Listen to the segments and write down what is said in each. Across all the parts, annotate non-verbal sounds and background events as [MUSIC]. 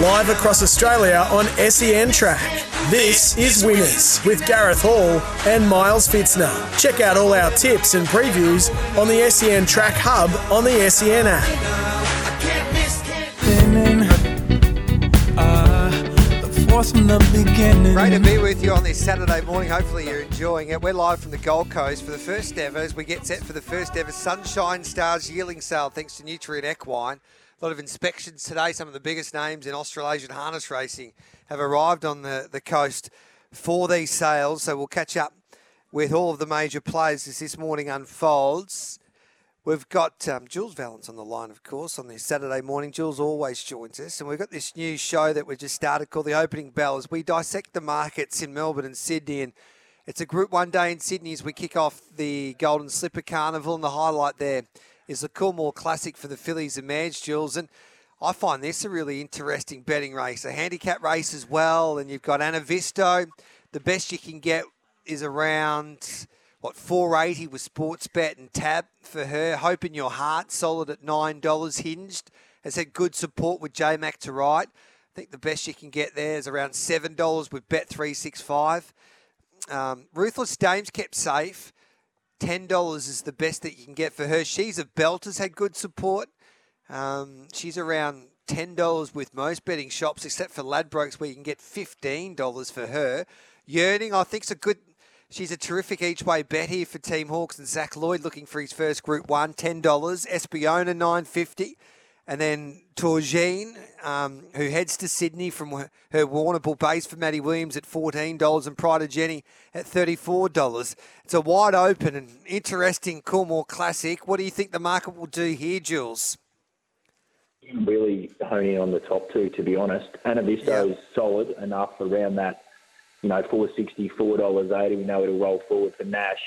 live across Australia on SEN Track. This is Winners with Gareth Hall and Miles Fitzner. Check out all our tips and previews on the SEN Track Hub on the SEN app. Great to be with you on this Saturday morning. Hopefully, you're enjoying it. We're live from the Gold Coast for the first ever as we get set for the first ever Sunshine Stars yearling sale thanks to Nutrien Equine. Lot of inspections today. Some of the biggest names in Australasian harness racing have arrived on the, the coast for these sales. So we'll catch up with all of the major players as this morning unfolds. We've got um, Jules Valence on the line, of course, on this Saturday morning. Jules always joins us, and we've got this new show that we just started called The Opening Bell as we dissect the markets in Melbourne and Sydney. And it's a Group 1 day in Sydney as we kick off the Golden Slipper Carnival, and the highlight there is the Coolmore Classic for the fillies and mares, Jules. And I find this a really interesting betting race, a handicap race as well. And you've got Anavisto. The best you can get is around what 480 with Sportsbet and Tab for her. Hope in your heart, solid at nine dollars. Hinged has had good support with J Mac to right. I think the best you can get there is around seven dollars with Bet three six five. Um, Ruthless Dames kept safe. Ten dollars is the best that you can get for her. She's a belt has had good support. Um, she's around ten dollars with most betting shops, except for Ladbrokes, where you can get fifteen dollars for her. Yearning, I think, is a good She's a terrific each way bet here for Team Hawkes and Zac Lloyd looking for his first Group One, ten dollars. Espiona nine fifty, and then Torgine, um, who heads to Sydney from her, her Warrnambool base for Maddie Williams at fourteen dollars, and Pride of Jenni at thirty four dollars. It's a wide open and interesting Coolmore Classic. What do you think the market will do here, Jules? Really honing on the top two, to be honest. Anavisto is solid enough around that you know, four sixty, four dollars eighty. We know it'll roll forward for Nash.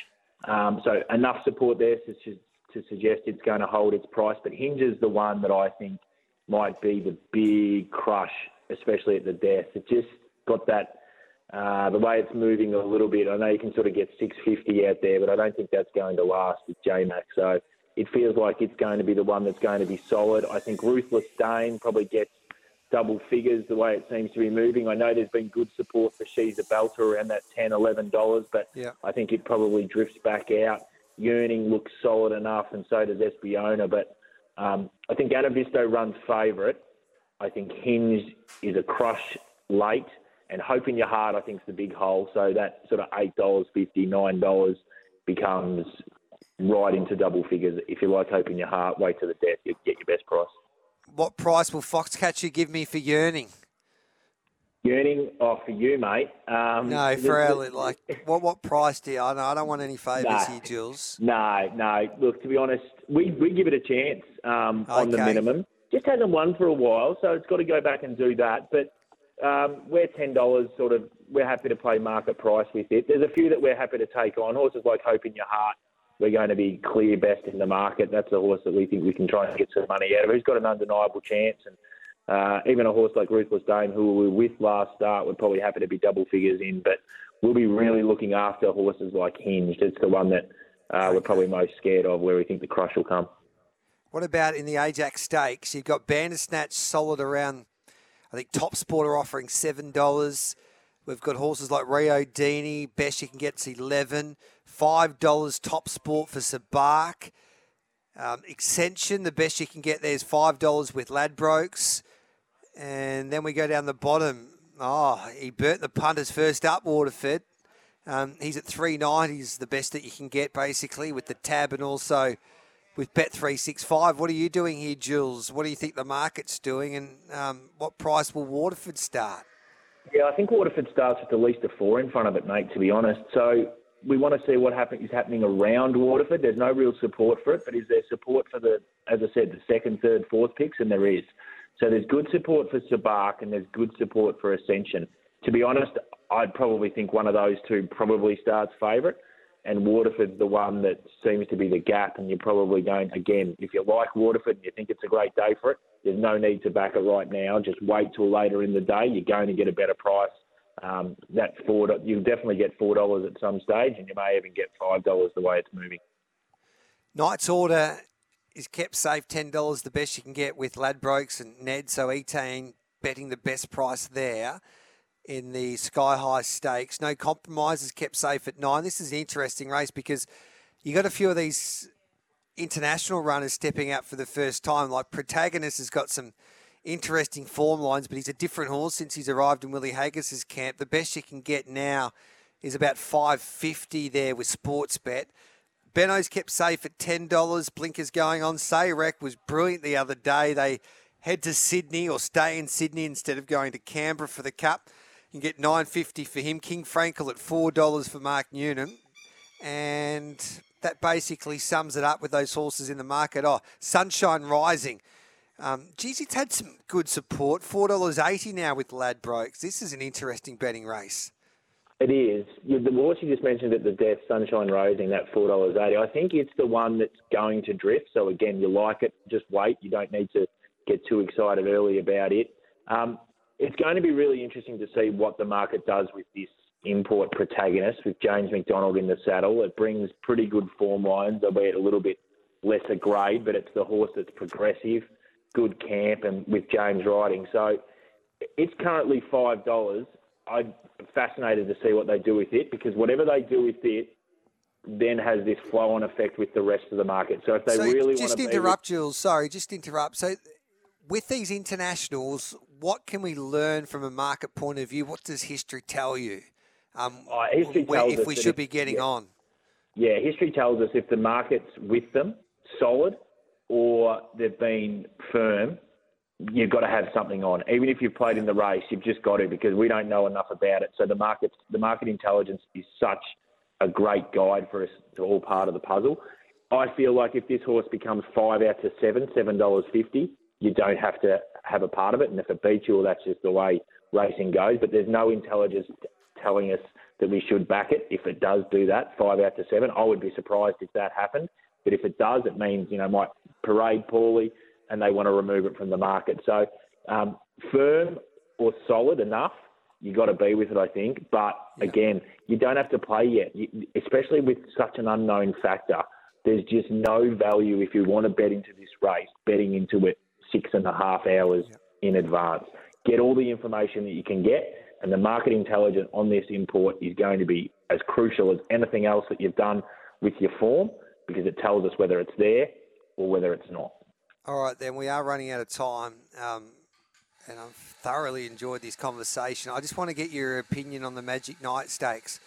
Um, so enough support there to, to suggest it's going to hold its price. But Hinge is the one that I think might be the big crush, especially at the death. It just got that uh, the way it's moving a little bit. I know you can sort of get 650 out there, but I don't think that's going to last with JMac. So it feels like it's going to be the one that's going to be solid. I think Ruthless Dane probably gets double figures the way it seems to be moving. I know there's been good support for She's a Belter around that $10, $11, but yeah. I think it probably drifts back out. Yearning looks solid enough, and so does Espiona. But um, I think Anavisto runs favourite. I think Hinge is a crush late, and Hope in Your Heart, I think, is the big hole. So that sort of $8.50, $9 becomes right into double figures. If you like Hope in Your Heart, wait to the death, you get your best price what price will Foxcatcher give me for yearning? Yearning, oh, for you, mate. Um, no, [LAUGHS] for our, like, what what price do you? I, know, I don't want any favours no, here, Jules. No, no. Look, to be honest, we, we give it a chance um, okay. on the minimum. Just hasn't won for a while, so it's got to go back and do that. But um, we're ten dollars, sort of. We're happy to play market price with it. There's a few that we're happy to take on. Horses like Hope in Your Heart we're going to be clear best in the market. That's a horse that we think we can try and get some money out of. He's got an undeniable chance, and uh, even a horse like Ruthless Dane, who we were with last start, we're probably happy to be double figures in. But we'll be really looking after horses like Hinged. It's the one that uh, we're probably most scared of, where we think the crush will come. What about in the Ajax Stakes? You've got Bandersnatch solid around. I think Top Sport are offering seven dollars. We've got horses like Rio Dini. Best you can get is eleven. $5 top sport for Sabark. Um, Ascension, the best you can get there is $5 with Ladbrokes. And then we go down the bottom. Oh, he burnt the punters first up, Waterford. Um, he's at 390 He's the best that you can get, basically, with the tab and also with Bet365. What are you doing here, Jules? What do you think the market's doing and um, what price will Waterford start? Yeah, I think Waterford starts at least a four in front of it, mate, to be honest. So we want to see what happen, is happening around Waterford. There's no real support for it, but is there support for the, as I said, the second, third, fourth picks? And there is. So there's good support for Sabark and there's good support for Ascension. To be honest, I'd probably think one of those two probably starts favourite, and Waterford's the one that seems to be the gap. And you're probably going again. If you like Waterford and you think it's a great day for it, there's no need to back it right now. Just wait till later in the day. You're going to get a better price um, that four you'll definitely get four dollars at some stage, and you may even get five dollars the way it's moving. Knight's order is kept safe ten dollars, the best you can get with Ladbrokes and Ned. So Etain, betting the best price there in the Sky High Stakes. No compromises, kept safe at nine. This is an interesting race because you got a few of these international runners stepping out for the first time. Like Protagonist has got some interesting form lines, but he's a different horse since he's arrived in Willie Haggas's camp. The best you can get now is about 550 there with Sportsbet. Benno's kept safe at $10. Blinkers going on. Sayrek was brilliant the other day. They head to Sydney or stay in Sydney instead of going to Canberra for the Cup. You can get 950 for him. King Frankel at $4 for Mark Newnham. And that basically sums it up with those horses in the market. Oh, Sunshine Rising. Um, geez, it's had some good support. $4.80 now with Ladbrokes. This is an interesting betting race. It is. The horse you just mentioned at the death, Sunshine Rising, that $4.80, I think it's the one that's going to drift. So, again, you like it, just wait. You don't need to get too excited early about it. Um, it's going to be really interesting to see what the market does with this import protagonist with James McDonald in the saddle. It brings pretty good form lines, albeit a little bit lesser grade, but it's the horse that's progressive, good camp, and with James riding. So it's currently five dollars. I'm fascinated to see what they do with it because whatever they do with it then has this flow-on effect with the rest of the market. So if they so really want to just interrupt, Jules. Sorry, just interrupt. So with these internationals, what can we learn from a market point of view? What does history tell you? Um, uh, history tells if we should be getting yeah, on. Yeah, history tells us if the market's with them, solid, or they've been firm, you've got to have something on. Even if you've played in the race, you've just got to because we don't know enough about it. So the market, the market intelligence is such a great guide for us to all part of the puzzle. I feel like if this horse becomes five out to seven, seven dollars fifty, you don't have to have a part of it. And if it beats you, well, that's just the way racing goes. But there's no intelligence telling us that we should back it if it does do that, five out to seven. I would be surprised if that happened. But if it does, it means, you know, might parade poorly and they want to remove it from the market. So um, firm or solid enough, you got to be with it, I think. But again, you don't have to play yet, you, especially with such an unknown factor. There's just no value if you want to bet into this race, betting into it six and a half hours in advance. Get all the information that you can get and the market intelligence on this import is going to be as crucial as anything else that you've done with your form because it tells us whether it's there or whether it's not. All right, then we are running out of time. Um, and I've thoroughly enjoyed this conversation. I just want to get your opinion on the Magic Night Stakes.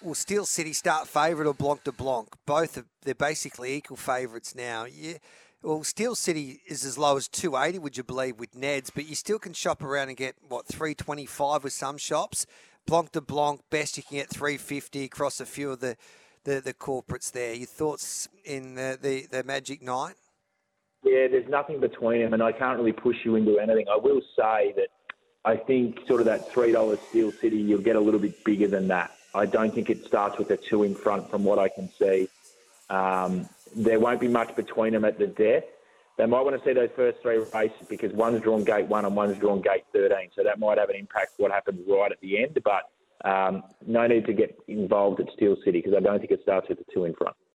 Will Steel City start favourite or Blanc de Blanc? Both are, they're basically equal favourites now. Yeah, well, Steel City is as low as 280, would you believe, with Neds, but you still can shop around and get, what, 325 with some shops. Blanc de Blanc, best you can get 350 across a few of the, the, the corporates there. Your thoughts in the, the, the Magic Night? Yeah, there's nothing between them, and I can't really push you into anything. I will say that I think sort of that $3 Steel City, you'll get a little bit bigger than that. I don't think it starts with a two in front from what I can see. Um, there won't be much between them at the death. They might want to see those first three races because one's drawn gate one and one's drawn gate 13. So that might have an impact what happens right at the end. But um, no need to get involved at Steel City because I don't think it starts with the two in front.